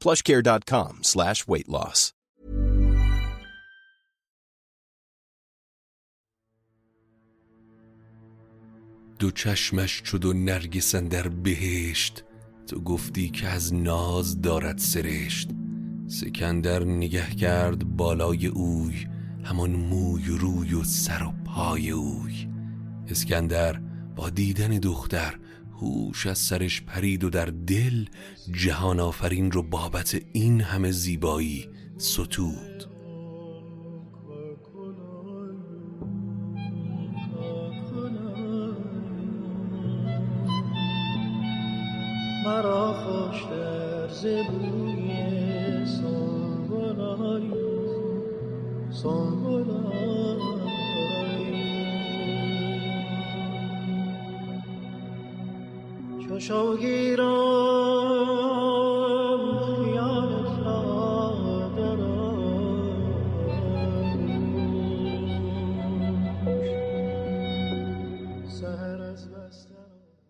plushcare.com slash weight loss. دو چشمش چو دو نرگس در بهشت. تو گفتی که از ناز دارد سرشت. سکندر نگه کرد بالای اوی همان موی و روی و سر و پای اوی. اسکندر با دیدن دختر هوش از سرش پرید و در دل جهان آفرین رو بابت این همه زیبایی ستود. مرا خوشتر ز بوی سنبلای سنبلای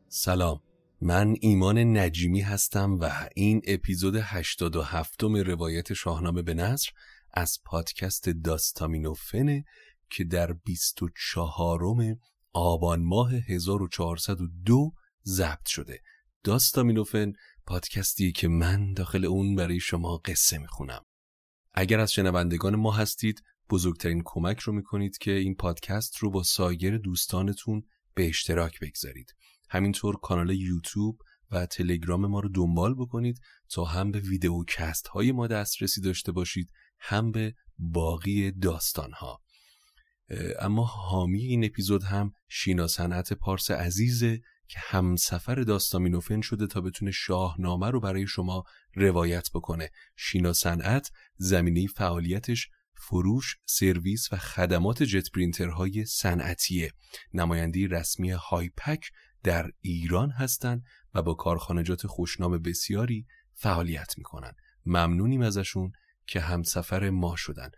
سلام. من ایمان نجیمی هستم و این اپیزود 87 م روایت شاهنامه به نصر از پادکست داستامینوفنه که در 24 آبان ماه 1402 ضبط شده. داستامینوفن پادکستی که من داخل اون برای شما قصه می‌خونم. اگر از شنوندگان ما هستید بزرگترین کمک رو می‌کنید که این پادکست رو با سایر دوستانتون به اشتراک بگذارید. همینطور کانال یوتیوب و تلگرام ما رو دنبال بکنید تا هم به ویدیوکست های ما دسترسی داشته باشید هم به باقی داستان ها اما حامی این اپیزود هم شینا صنعت پارس عزیزه که همسفر داستامینوفن شده تا بتونه شاهنامه رو برای شما روایت بکنه. شینا صنعت زمینه فعالیتش فروش، سرویس و خدمات جت پرینترهای صنعتیه. نماینده رسمی هایپک در ایران هستند و با کارخانجات خوشنام بسیاری فعالیت می‌کنن. ممنونیم ازشون که همسفر ما شدن.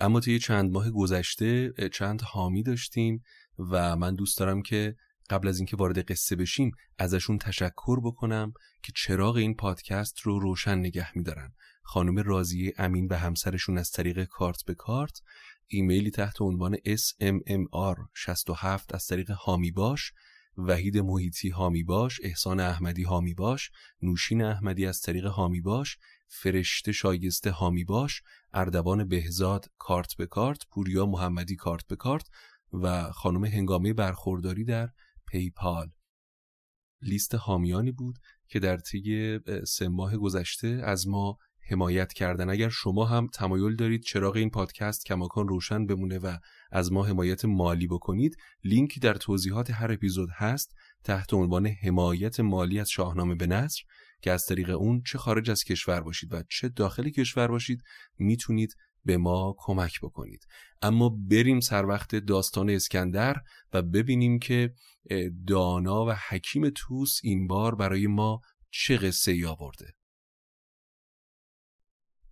اما طی چند ماه گذشته چند حامی داشتیم و من دوست دارم که قبل از اینکه وارد قصه بشیم ازشون تشکر بکنم که چراغ این پادکست رو روشن نگه میدارن. خانم رازیه امین و همسرشون از طریق کارت به کارت ایمیلی تحت عنوان SMMR67 از طریق حامی باش وحید محیطی حامی باش احسان احمدی حامی باش نوشین احمدی از طریق حامی باش فرشته شایسته حامی باش اردوان بهزاد کارت به کارت پوریا محمدی کارت به کارت و خانم هنگامه برخورداری در پیپال. لیست حامیانی بود که در طی سه ماه گذشته از ما حمایت کردن. اگر شما هم تمایل دارید چراغ این پادکست کماکان روشن بمونه و از ما حمایت مالی بکنید لینکی در توضیحات هر اپیزود هست تحت عنوان حمایت مالی از شاهنامه به نصر که از طریق اون چه خارج از کشور باشید و چه داخل کشور باشید می‌تونید به ما کمک بکنید. اما بریم سر وقت داستان اسکندر و ببینیم که دانا و حکیم توس این بار برای ما چه قصه ای آورده.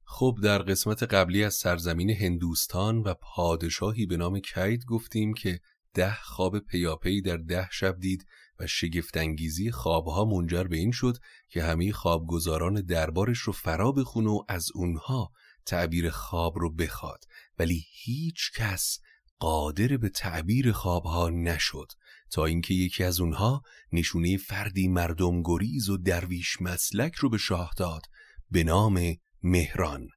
خب در قسمت قبلی از سرزمین هندوستان و پادشاهی به نام کید گفتیم که ده خواب پیاپی در ده شب دید و شگفتانگیزی خوابها منجر به این شد که همه خوابگزاران دربارش رو فرا بخونه و از اونها تعبیر خواب رو بخواد. ولی هیچ کس قادر به تعبیر خوابها نشد. تا اینکه یکی از اونها نشونه فردی مردم گریز و درویش مسلک رو به شاه داد به نام مهران.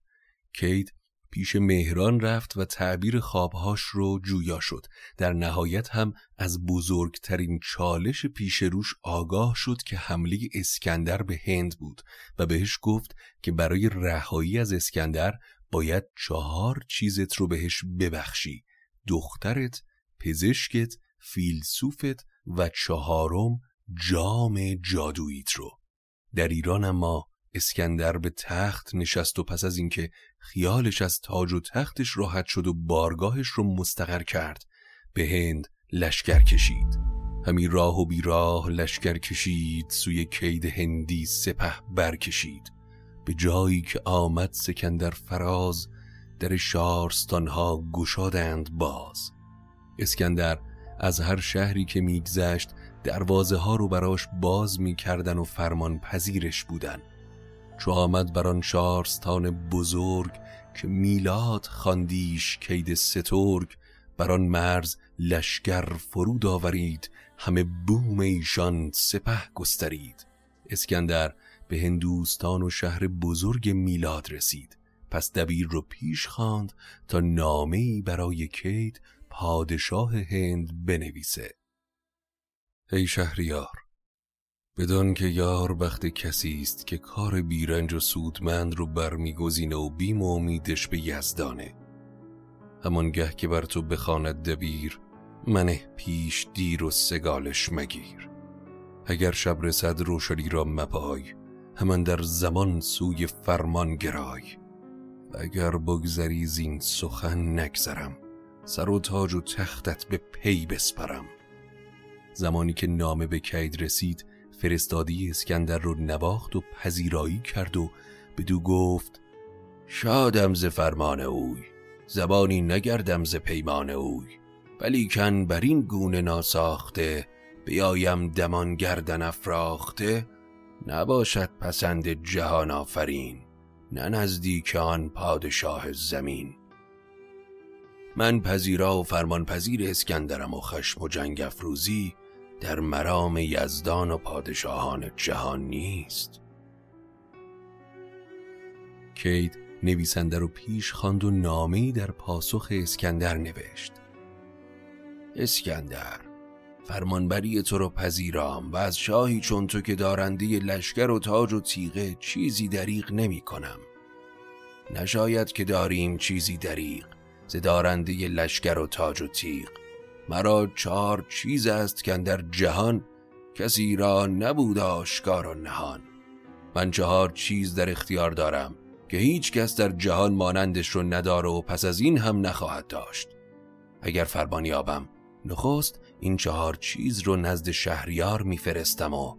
کید پیش مهران رفت و تعبیر خوابهاش رو جویا شد. در نهایت هم از بزرگترین چالش پیش روش آگاه شد که حمله اسکندر به هند بود و بهش گفت که برای رهایی از اسکندر باید چهار چیزت رو بهش ببخشی. دخترت، پزشکت، فیلسوفت و چهارم جام جادوییت رو. در ایران اما اسکندر به تخت نشست و پس از اینکه خیالش از تاج و تختش راحت شد و بارگاهش رو مستقر کرد به هند لشکر کشید. همین راه و بیراه لشکر کشید سوی کید هندی سپه برکشید. به جایی که آمد سکندر فراز در شارستانها گشادند باز. اسکندر از هر شهری که میگذشت دروازه ها رو براش باز می‌کردن و فرمان پذیرش بودن. چو آمد بر آن شارستان بزرگ که میلاد خاندیش کید سترگ بر آن مرز لشکر فرود آورید همه بوم ایشان سپه گسترید. اسکندر به هندوستان و شهر بزرگ میلاد رسید. پس دبیر رو پیش خواند تا نامه‌ای برای کید پادشاه هند بنویسه. ای شهریار بدان که یار بخت کسی است که کار بیرنج و سودمند رو برمیگزینه و بیم و امیدش به یزدانه. همانگه که بر تو بخواند دبیر منه پیش دیر و سگالش مگیر. اگر شب رسد روشنی را مپای همان در زمان سوی فرمان گرای. اگر بگذری زین سخن نگذرم سر و تاج و تختت به پی بسپرم. زمانی که نامه به کید رسید فرستادی اسکندر رو نواخت و پذیرایی کرد و بدو گفت شادم ز فرمان اوی زبانی نگردم ز پیمان اوی ولیکن بر این گونه ناساخته بیایم دمان گردن افراخته نباشد پسند جهان آفرین نه نزدیک آن پادشاه زمین. من پذیرا و فرمان پذیر اسکندرم و خشم و جنگ افروزی در مرام یزدان و پادشاهان جهان نیست. کید نویسنده رو پیش خواند و نامه‌ای در پاسخ اسکندر نوشت. اسکندر فرمانبری تو رو پذیرام و از شاهی چون تو که دارنده لشکر و تاج و تیغه چیزی دریغ نمی کنم. نشاید که داریم چیزی دریغ ز دارنده لشکر و تاج و تیغ. مرا چهار چیز است که در جهان کسی را نبود آشکار و نهان. من چهار چیز در اختیار دارم که هیچ کس در جهان مانندش رو نداره و پس از این هم نخواهد داشت. اگر فرمان یابم نخست این چهار چیز رو نزد شهریار میفرستم و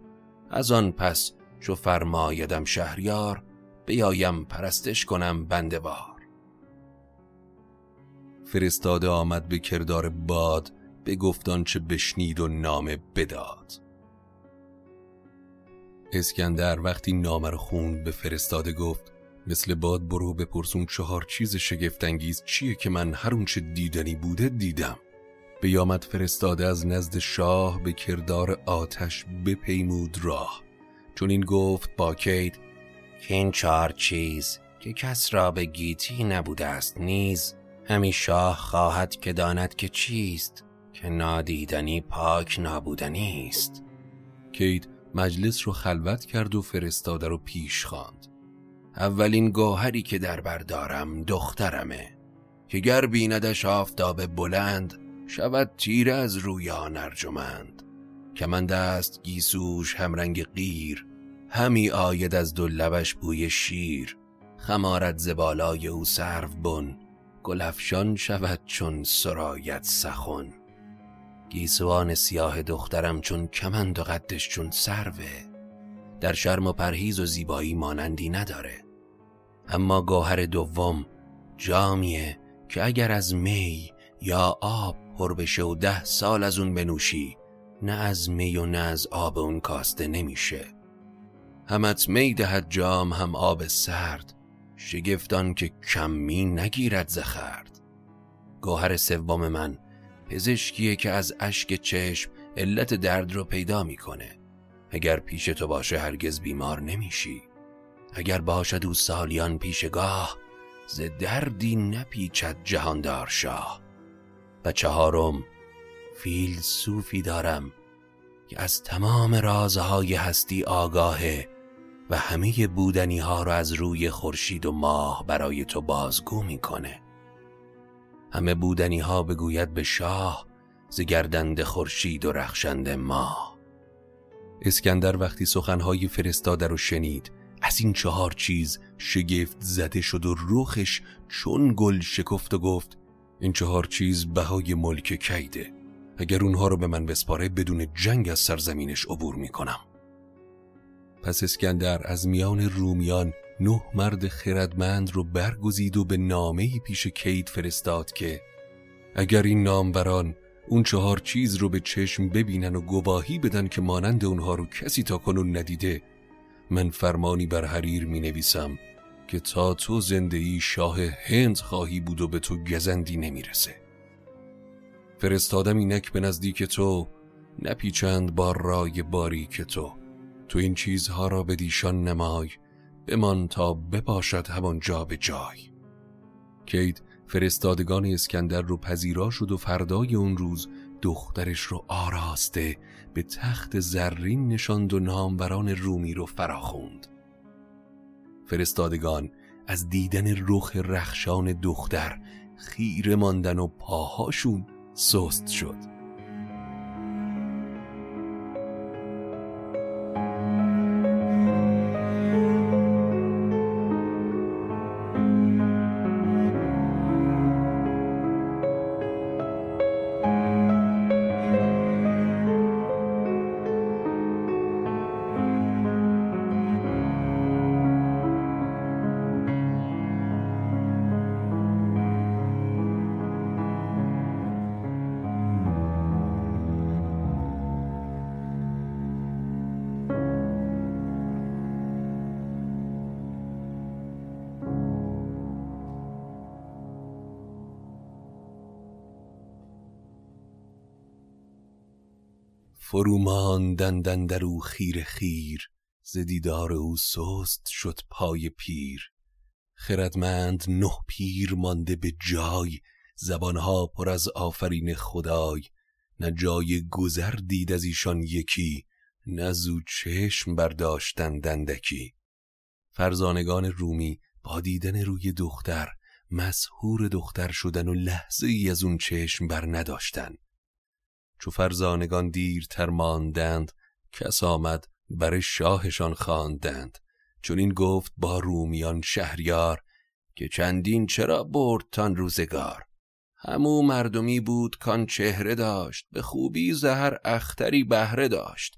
از آن پس چو فرمایدم شهریار بیایم پرستش کنم بندوار. فرستاده آمد به کردار باد به گفتان چه بشنید و نامه بداد. اسکندر وقتی نامه رو خوند به فرستاده گفت مثل باد برو بپرسون چهار چیز شگفتانگیز چیه که من هر اونچه دیدنی بوده دیدم. بیامد فرستاده از نزد شاه به کردار آتش بپیمود راه. چون این گفت با کید که این چهار چیز که کس را به گیتی نبوده است نیز همی شاه خواهد که داند که چیست. که نادیدنی پاک نابودنی است. کید مجلس رو خلوت کرد و فرستاده رو پیش خواند. اولین گوهری که در بردارم دخترمه که گر بیندش آفتاب بلند شود تیره از روی آن ارجمند. من دست گیسوش همرنگ قیر همی آید از دو لبش بوی شیر. خمارت زبالای او سرو بن گلفشان شود چون سرایت سخن. گیسوان سیاه دخترم چون کمند و قدش چون سروه در شرم و پرهیز و زیبایی مانندی نداره. اما گوهر دوم جامیه که اگر از می یا آب پر بشه و ده سال از اون بنوشی نه از می و نه از آب اون کاسته نمیشه. همت می دهد جام هم آب سرد شگفتان که کمی نگیرد زخرد گوهر سوم من پزشکیه که از اشک چشم علت درد رو پیدا می‌کنه. اگر پیش تو باشه هرگز بیمار نمیشی. اگر باشد او سالیان پیشگاه ز دردی نپیچد جهاندار شاه. و چهارم فیلسوفی دارم که از تمام رازهای هستی آگاهه و همه بودنی ها را از روی خورشید و ماه برای تو بازگو می‌کنه. همه بودنی ها بگوید به شاه ز گردند خورشید و رخشند ماه اسکندر وقتی سخنهای فرستاده رو شنید از این چهار چیز شگفت زده شد و روخش چون گل شکفت و گفت این چهار چیز بهای ملک کیده. اگر اونها رو به من بسپاره بدون جنگ از سرزمینش عبور می‌کنم. پس اسکندر از میان رومیان نه مرد خردمند رو برگزید و به نامه پیش کید فرستاد که اگر این ناموران اون چهار چیز رو به چشم ببینن و گواهی بدن که مانند اونها رو کسی تا کنون ندیده من فرمانی بر حریر می نویسم که تا تو زنده شاه هند خواهی بود و به تو گزندی نمی‌رسه. فرستادم اینک به نزدیک تو نپیچند با رای باری که تو. تو این چیزها را به دیشان نمای. بمان تا بپاشد همان جا به جای. کید فرستادگان اسکندر رو پذیرا شد و فردای اون روز دخترش رو آراسته به تخت زرین نشاند و ناموران رومی رو فراخوند. فرستادگان از دیدن رخ رخشان دختر خیره ماندن و پاهاشون سست شد. فروماندندن در او خیر خیر ز دیدار او سست شد پای پیر. خردمند نه پیر مانده به جای زبانها پر از آفرین خدای. نه جای گذر دید از ایشان یکی نه زو چشم برداشتن دندکی فرزانگان رومی با دیدن روی دختر مسهور دختر شدن و لحظه ای از اون چشم بر نداشتن چو فرزانگان دیرتر ماندند کس آمد بر شاهشان خواندند. چون این گفت با رومیان شهریار که چندین چرا برد تان روزگار. همو مردمی بود کان چهره داشت به خوبی زهر اختری بهره داشت.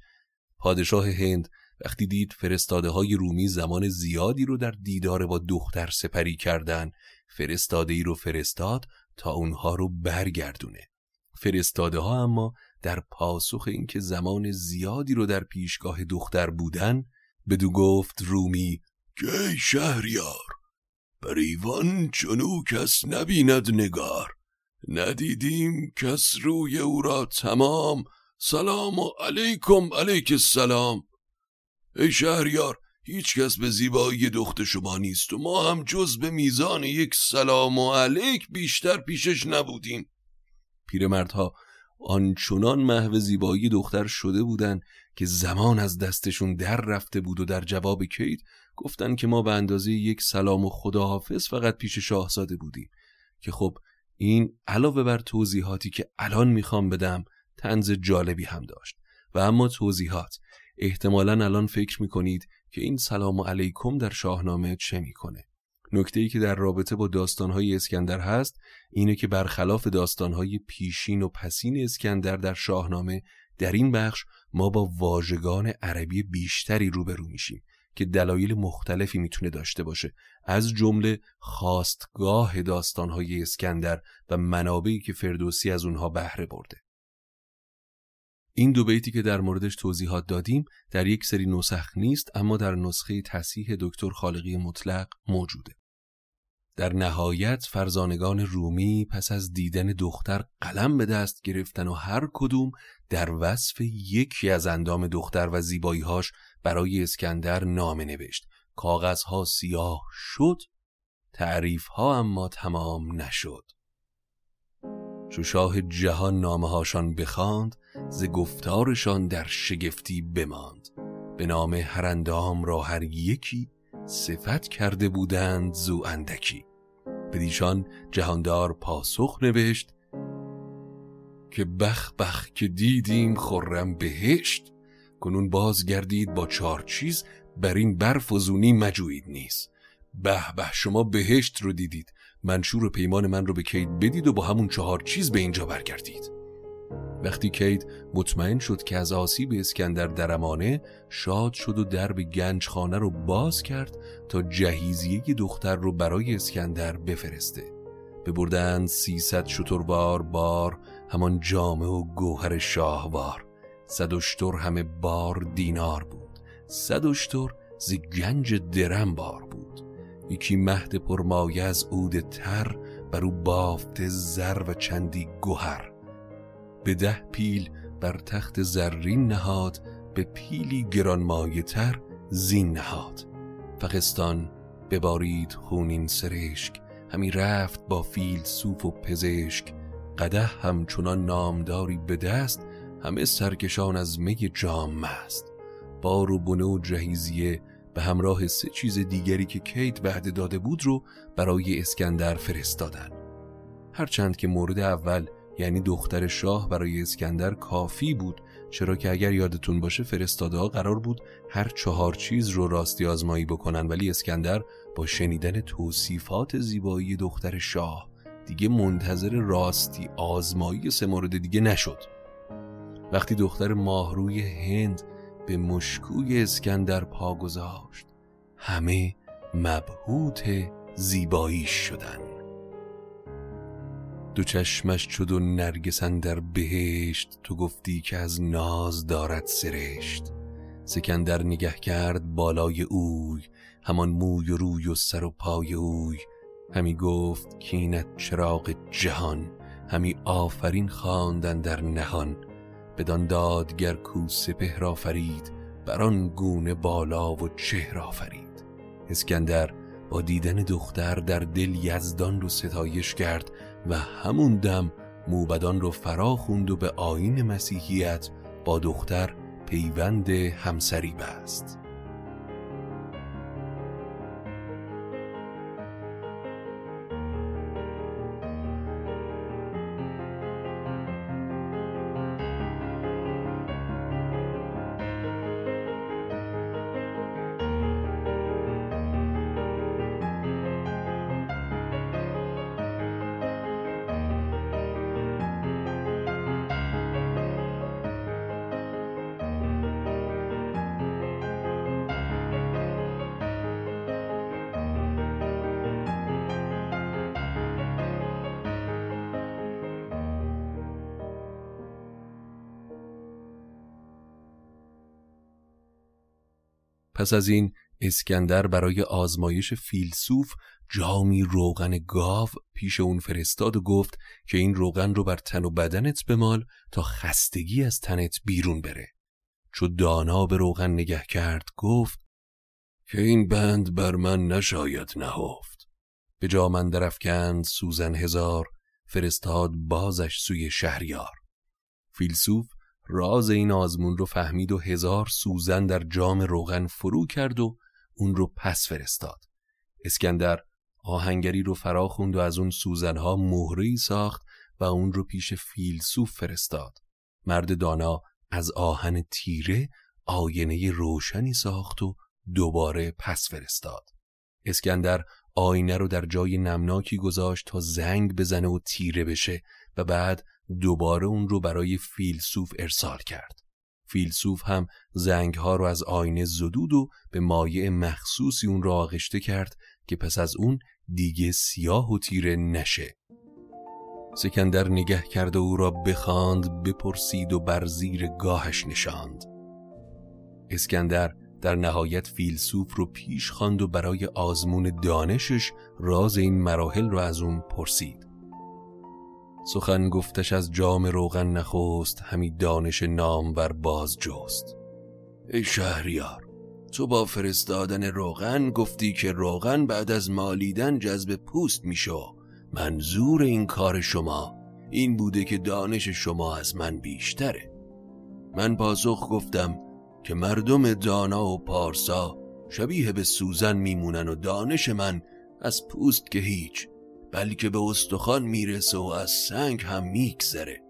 پادشاه هند وقتی دید فرستاده های رومی زمان زیادی رو در دیدار با دختر سپری کردن فرستاده ای رو فرستاد تا اونها رو برگردونه. فرستاده ها اما در پاسخ اینکه زمان زیادی رو در پیشگاه دختر بودن بدو گفت رومی که شهریار بر ایوان چنو کس نبیند نگار. ندیدیم کس روی او را تمام. سلام و علیکم علیک السلام. ای شهریار هیچ کس به زیبایی دخت شما نیست و ما هم جز به میزان یک سلام و علیک بیشتر پیشش نبودیم. پیرمردها آنچنان محو زیبایی دختر شده بودند که زمان از دستشون در رفته بود و در جواب کید گفتن که ما به اندازه یک سلام و خداحافظ فقط پیش شاهزاده بودیم که خب این علاوه بر توضیحاتی که الان می‌خوام بدم تنز جالبی هم داشت. و اما توضیحات احتمالا الان فکر می‌کنید که این سلام و علیکم در شاهنامه چه می‌کنه؟ نکته ای که در رابطه با داستانهای اسکندر هست اینه که برخلاف داستانهای پیشین و پسین اسکندر در شاهنامه در این بخش ما با واژگان عربی بیشتری روبرو میشیم که دلایل مختلفی می‌تونه داشته باشه. از جمله خواستگاه داستانهای اسکندر و منابعی که فردوسی از اونها بهره برده. این دو بیتی که در موردش توضیحات دادیم در یک سری نسخ نیست اما در نسخه تصحیح دکتر خالقی مطلق موجوده. در نهایت فرزانگان رومی پس از دیدن دختر قلم به دست گرفتن و هر کدوم در وصف یکی از اندام دختر و زیباییهاش برای اسکندر نامه نوشت. کاغذها سیاه شد تعریفها اما تمام نشد. چو شاه جهان نامه هاشان ز گفتارشان در شگفتی بماند. به نام هر اندام را هر یکی صفت کرده بودند زو اندکی. بدیشان جهاندار پاسخ نوشت که بخ بخ که دیدیم خرم بهشت. کنون باز گردید با چار چیز بر این برفزونی مجوید نیست. به به شما بهشت رو دیدید. منشور و پیمان من رو به کید بدید و با همون چهار چیز به اینجا برگردید. وقتی کید مطمئن شد که از آسیب اسکندر درمانه شاد شد و درب گنج خانه رو باز کرد تا جهیزیه دختر رو برای اسکندر بفرسته. ببردند سیصد شتربار بار همان جامه و گوهر شاهوار. صد اشتر همه بار دینار بود. صد اشتر ز گنج درم بار بود. یکی مهد پرمایه از عود تر بر او بافت زر و چندی گوهر. به ده پیل بر تخت زرین نهاد به پیلی گرانمایه تر زین نهاد. فقستان ببارید خونین سرشک همی رفت با فیل صوف و پزشک. قده همچنان نامداری به دست همه سرکشان از می جام مست. بار و بنه و جهیزیه به همراه سه چیز دیگری که کیت وعده داده بود رو برای اسکندر فرستادن. هرچند که مورد اول یعنی دختر شاه برای اسکندر کافی بود چرا که اگر یادتون باشه فرستاده ها قرار بود هر چهار چیز رو راستی آزمایی بکنن ولی اسکندر با شنیدن توصیفات زیبایی دختر شاه دیگه منتظر راستی آزمایی سه مورد دیگه نشد. وقتی دختر ماهروی هند به مشکوی اسکندر پا گذاشت همه مبهوت زیبایی شدن دو چشمش شد و نرگسن در بهشت تو گفتی که از ناز دارد سرشت. سکندر نگه کرد بالای اوی همان موی و روی و سر و پای اوی. همی گفت کینت چراغ جهان همی آفرین خواندن در نهان. بدان دادگر کو سپهر آفرید بر آن گونه بالا و چهر آفرید. اسکندر با دیدن دختر در دل یزدان رو ستایش کرد. و همون دم موبدان رو فرا خوند و به آین مسیحیت با دختر پیوند همسری بست. پس از این اسکندر برای آزمایش فیلسوف جامی روغن گاو پیش اون فرستاد و گفت که این روغن رو بر تن و بدنت بمال تا خستگی از تنت بیرون بره. چو دانا به روغن نگه کرد گفت که این بند بر من نشاید نهفت. به جا من درفکند سوزن هزار فرستاد بازش سوی شهریار. فیلسوف راز این آزمون رو فهمید و هزار سوزن در جام روغن فرو کرد و اون رو پس فرستاد. اسکندر آهنگری رو فرا خوند و از اون سوزنها مهری ساخت و اون رو پیش فیلسوف فرستاد. مرد دانا از آهن تیره آینه روشنی ساخت و دوباره پس فرستاد. اسکندر آینه رو در جای نمناکی گذاشت تا زنگ بزنه و تیره بشه و بعد دوباره اون رو برای فیلسوف ارسال کرد. فیلسوف هم زنگ ها رو از آینه زدود و به مایع مخصوصی اون را آغشته کرد که پس از اون دیگه سیاه و تیره نشه. سکندر نگه کرد و او را بخواند بپرسید و بر زیر گاهش نشاند. اسکندر در نهایت فیلسوف رو پیش خواند و برای آزمون دانشش راز این مراحل رو از اون پرسید. سخن گفتش از جام روغن نخست همی دانش نامور باز جست. ای شهریار تو با فرستادن روغن گفتی که روغن بعد از مالیدن جذب پوست میشو. منظور این کار شما این بوده که دانش شما از من بیشتره. من پاسخ گفتم که مردم دانا و پارسا شبیه به سوزن میمونن و دانش من از پوست که هیچ بلکه به استخوان می‌رسه و از سنگ هم میگذره.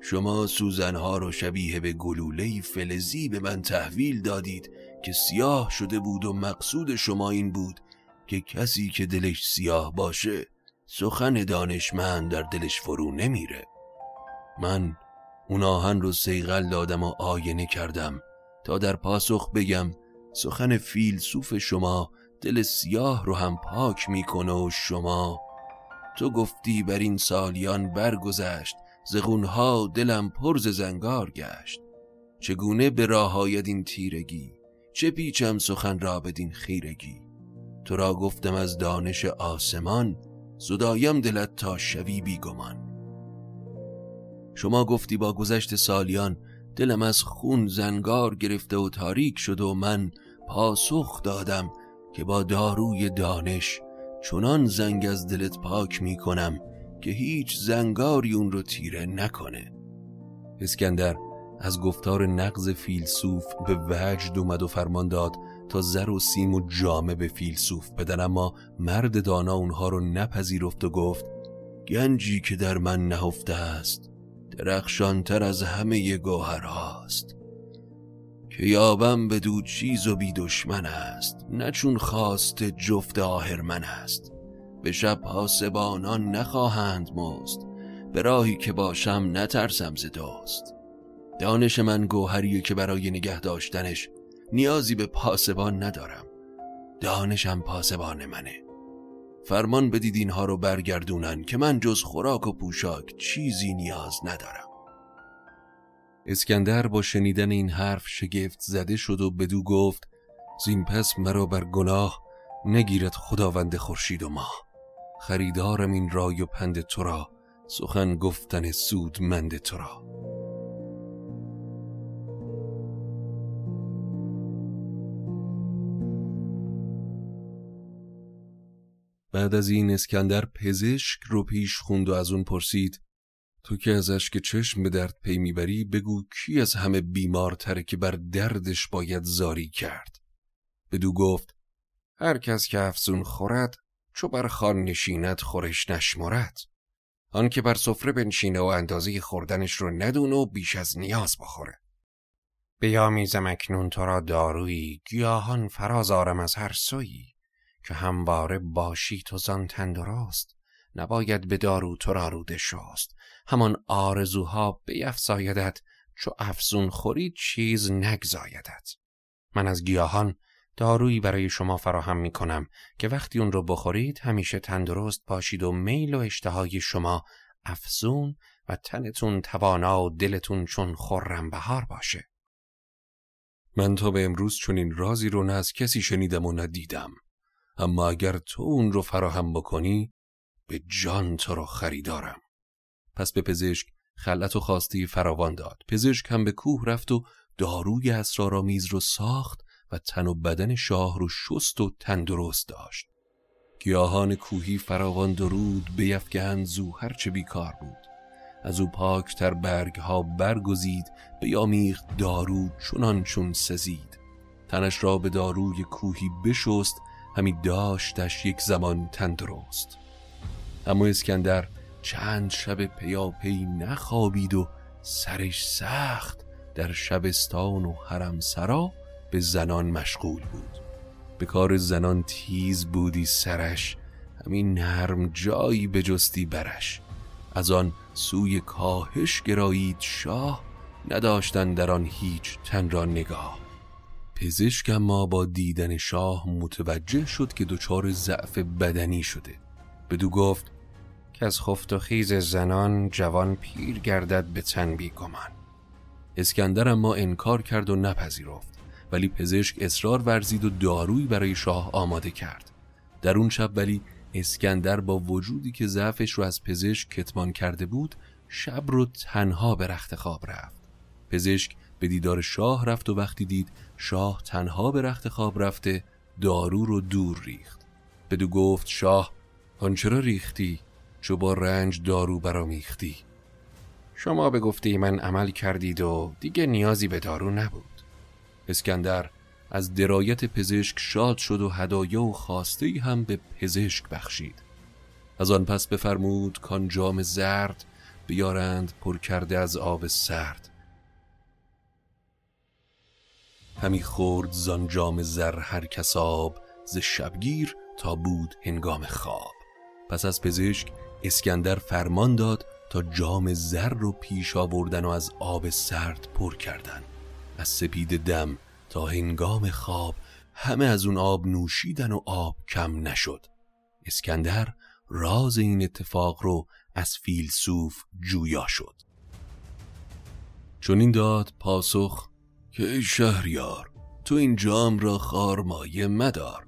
شما سوزنها رو شبیه به گلوله فلزی به من تحویل دادید که سیاه شده بود و مقصود شما این بود که کسی که دلش سیاه باشه سخن دانشمند در دلش فرو نمیره. من اون آهن رو سیغل دادم و آینه کردم تا در پاسخ بگم سخن فیلسوف شما دل سیاه رو هم پاک می‌کنه و شما. تو گفتی بر این سالیان برگذشت زغونها دلم پرز زنگار گشت. چگونه به راه این تیرگی؟ چه پیچم سخن را بدین خیرگی؟ تو را گفتم از دانش آسمان زدایم دلت تا شوی بیگمان. شما گفتی با گذشت سالیان دلم از خون زنگار گرفته و تاریک شد و من پاسخ دادم که با داروی دانش چنان زنگ از دلت پاک می کنم که هیچ زنگاری اون رو تیره نکنه. اسکندر از گفتار نقض فیلسوف به وجد اومد و فرمان داد تا زر و سیم و جامه به فیلسوف بدن اما مرد دانا اونها رو نپذیرفت و گفت گنجی که در من نهفته است درخشانتر از همه گوهر هاست که یابم به دو چیز و بی دشمن است نه چون خواست جفت آهرمن است. به شب پاسبانان نخواهند مست به راهی که باشم نترسم ز دوست دانش من گوهریه که برای نگه داشتنش نیازی به پاسبان ندارم. دانشم پاسبان منه. فرمان بدید اینها رو برگردونن که من جز خوراک و پوشاک چیزی نیاز ندارم. اسکندر با شنیدن این حرف شگفت زده شد و بدو گفت زین پس مرا بر گناه نگیرد خداوند خورشید و ماه. خریدارم این رای و پند تو را سخن گفتن سودمند تو را بعد از این اسکندر پزشک رو پیش خوند و از اون پرسید تو که ازش که چشم به درد پی می‌بری بگو کی از همه بیمارتره که بر دردش باید زاری کرد. بدو گفت هر کس که افزون خورد چو بر خان نشیند خورش نشمرد. آن که بر سفره بنشینه و اندازه خوردنش رو ندونه و بیش از نیاز بخوره. بیامیزم اکنون تو را دارویی گیاهان فرازارم از هر سویی که همواره باشی تو زان تندرست. نباید به دارو تو را روده شست. همان آرزوها بیفزایدت چو افزون خورید چیز نگزایدت. من از گیاهان دارویی برای شما فراهم می کنم که وقتی اون رو بخورید همیشه تندرست باشید و میل و اشتهای شما افزون و تنتون توانا و دلتون چون خرم بهار باشه. من تا به امروز چون این رازی رو نه از کسی شنیدم و ندیدم اما اگر تو اون رو فراهم بکنی به جان تو رو خریدارم. پس به پزشک خلعت و خواستی فراوان داد. پزشک هم به کوه رفت و داروی اسرارآمیز رو ساخت و تن و بدن شاه رو شست و تندرست داشت. گیاهان کوهی فراوان درود بیفگند زو هرچه بیکار بود. از او پاکتر برگ ها برگزید بیامیخت دارو چنان چون سزید. تنش را به داروی کوهی بشست همی داشتش یک زمان تندرست. اما اسکندر چند شب پیاپی نخوابید و سرش سخت در شبستان و حرم سرا به زنان مشغول بود. به کار زنان تیز بودی سرش همین نرم جایی به جستی برش. از آن سوی کاهش گرایید شاه نداشتن در آن هیچ تن را نگاه. پزشک اما با دیدن شاه متوجه شد که دچار ضعف بدنی شده. بدو گفت که از خفت و خیز زنان جوان پیر گردد به تن بیگمان اسکندر اما انکار کرد و نپذیرفت ولی پزشک اصرار ورزید و دارویی برای شاه آماده کرد. در اون شب ولی اسکندر با وجودی که ضعفش رو از پزشک کتمان کرده بود شب رو تنها به رخت خواب رفت. پزشک به دیدار شاه رفت و وقتی دید شاه تنها به رخت خواب رفته دارو رو دور ریخت. بدو گفت شاه آن چرا ریختی؟ چو با رنج دارو برامیختی شما به گفته من عمل کردید و دیگه نیازی به دارو نبود. اسکندر از درایت پزشک شاد شد و هدایا و خواسته هم به پزشک بخشید. از آن پس بفرمود کان جام زرد بیارند پر کرده از آب سرد. همی خورد زان جام زر هر کساب ز شبگیر تا بود هنگام خواب. پس از پزشک اسکندر فرمان داد تا جام زر رو پیش آوردن و از آب سرد پر کردن. از سپید دم تا هنگام خواب همه از اون آب نوشیدن و آب کم نشد. اسکندر راز این اتفاق رو از فیلسوف جویا شد. چون این داد پاسخ که ای شهریار تو این جام را خارمایه مدار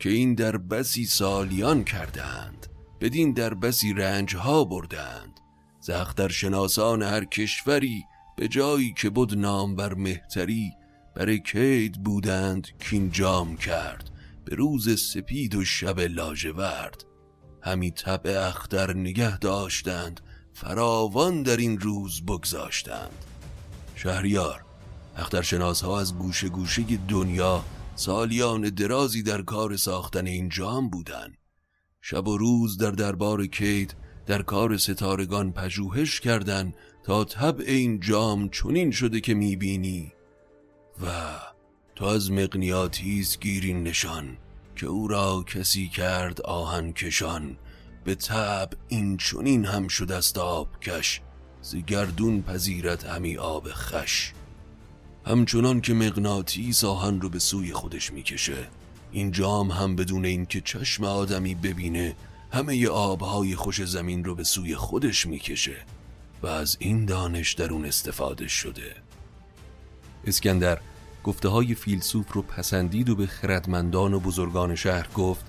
که این در بسی سالیان کردند بدین در بسی رنج ها بردند زختر شناسان هر کشوری به جایی که بود نام بر مهتری بر کید بودند کین جام کرد. به روز سپید و شب لاژورد. همی طبع اختر نگه داشتند فراوان در این روز بگذاشتند. شهریار اخترشناس ها از گوشه گوشه دنیا سالیان درازی در کار ساختن این جام بودند. شب و روز در دربار کید در کار ستارگان پژوهش کردند تا طبع این جام چنین شده که می‌بینی. و تو از مقنیاتیس گیرین نشان که او را کسی کرد آهن کشان. به تب این چونین هم شد است آب کش ز گردون پذیرت همی آب خش. همچنان که مغناطیس آهن رو به سوی خودش می‌کشه. این جام هم بدون اینکه چشم آدمی ببینه همه آبهای خوش زمین رو به سوی خودش می‌کشه و از این دانش در اون استفاده شده. اسکندر گفته های فیلسوف رو پسندید و به خردمندان و بزرگان شهر گفت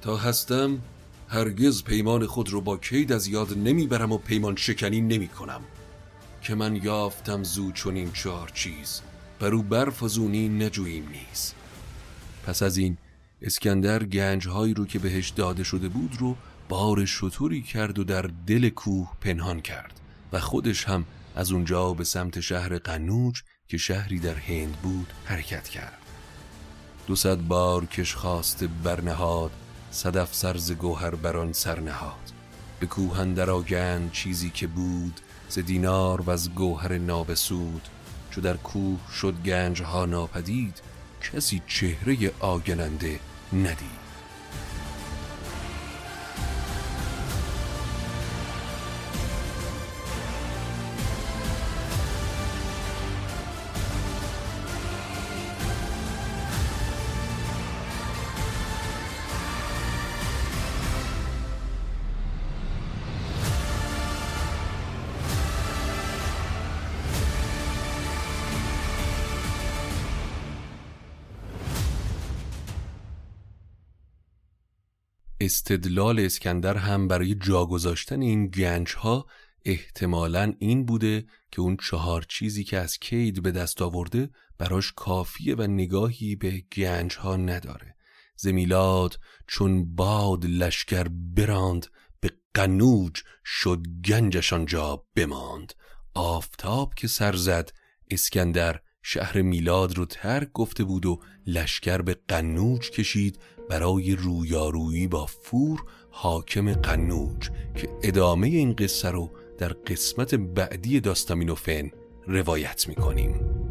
تا هستم هرگز پیمان خود رو با کید از یاد نمی‌برم و پیمان شکنی نمی کنم که من یافتم زو چون چهار چیز برو برفزونی نجوییم نیست پس از این اسکندر گنجهایی رو که بهش داده شده بود رو بار شطوری کرد و در دل کوه پنهان کرد و خودش هم از اونجا به سمت شهر قنوج که شهری در هند بود حرکت کرد. دو صد بار کش خواست برنهاد صدف سرز گوهر بران سرنهاد به کوهن در چیزی که بود ز دینار و از گوهر نابسود. چو در کوه شد گنج ها ناپدید کسی چهره آگننده ندید. استدلال اسکندر هم برای جا گذاشتن این گنج ها احتمالا این بوده که اون چهار چیزی که از کید به دست آورده براش کافیه و نگاهی به گنج ها نداره. زمیلاد چون باد لشکر براند به قنوج شد گنجش آنجا بماند. آفتاب که سر زد اسکندر شهر میلاد رو ترک گفته بود و لشکر به قنوج کشید برای رویارویی با فور حاکم قنوج که ادامه این قصه رو در قسمت بعدی داستامینوفن روایت می‌کنیم.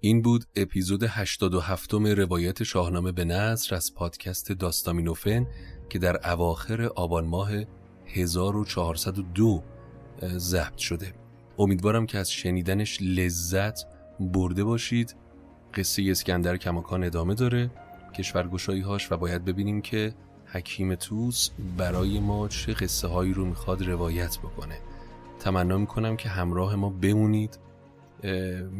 این بود اپیزود 87 روایت شاهنامه به نصر از پادکست داستامینوفن که در اواخر آبان ماه 1402 ضبط شده. امیدوارم که از شنیدنش لذت برده باشید. قصه اسکندر کماکان ادامه داره کشورگشایی هاش و باید ببینیم که حکیم توس برای ما چه قصه هایی رو می‌خواد روایت بکنه. تمنا می‌کنم که همراه ما بمونید.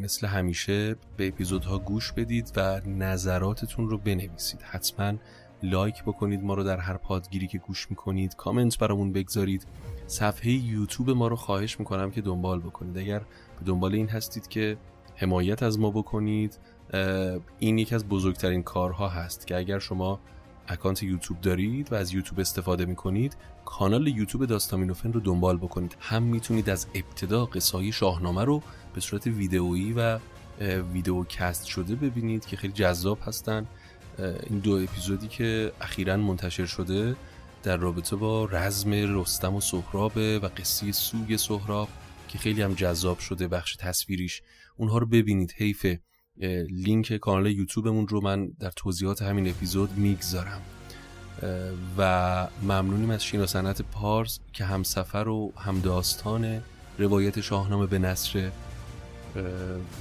مثل همیشه به اپیزودها گوش بدید و نظراتتون رو بنویسید. حتما لایک بکنید ما رو در هر پادگیری که گوش می‌کنید. کامنت برامون بگذارید. صفحه یوتیوب ما رو خواهش می‌کنم که دنبال بکنید. اگر به دنبال این هستید که حمایت از ما بکنید این یکی از بزرگترین کارها هست که اگر شما اکانت یوتیوب دارید و از یوتیوب استفاده می‌کنید کانال یوتیوب داستامینوفن رو دنبال بکنید. هم می‌تونید از ابتدا قصه شاهنامه رو به صورت ویدئویی و video cast شده ببینید که خیلی جذاب هستن. این دو اپیزودی که اخیرا منتشر شده در رابطه با رزم رستم و سهرابه و قصه سوگ سهراب که خیلی هم جذاب شده بخش تصویریش. اونها رو ببینید حیف لینک کانال یوتیوبمون رو من در توضیحات همین اپیزود می‌گذارم. و ممنونیم از شینا سنت پارس که هم سفر و هم داستان روایت شاهنامه به نصر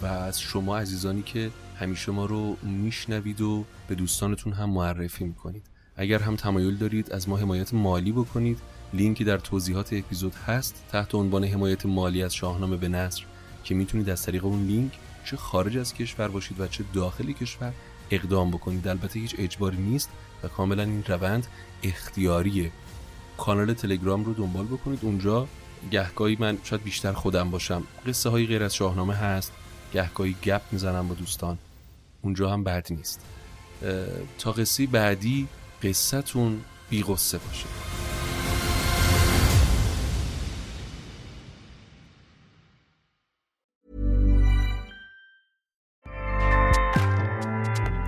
و از شما عزیزانی که همیشه ما رو میشنوید و به دوستانتون هم معرفی می‌کنید. اگر هم تمایل دارید از ما حمایت مالی بکنید لینکی در توضیحات اپیزود هست تحت عنوان حمایت مالی از شاهنامه به نصر که می‌تونید از طریق اون لینک چه خارج از کشور باشید و چه داخل کشور اقدام بکنید. البته هیچ اجباری نیست و کاملا این روند اختیاریه. کانال تلگرام رو دنبال بکنید. اونجا گهگاهی من شاید بیشتر خودم باشم. قصه های غیر از شاهنامه هست. گهگاهی گپ می‌زنم با دوستان. اونجا هم بد نیست. تا قصه بعدی قصتون بی باشه.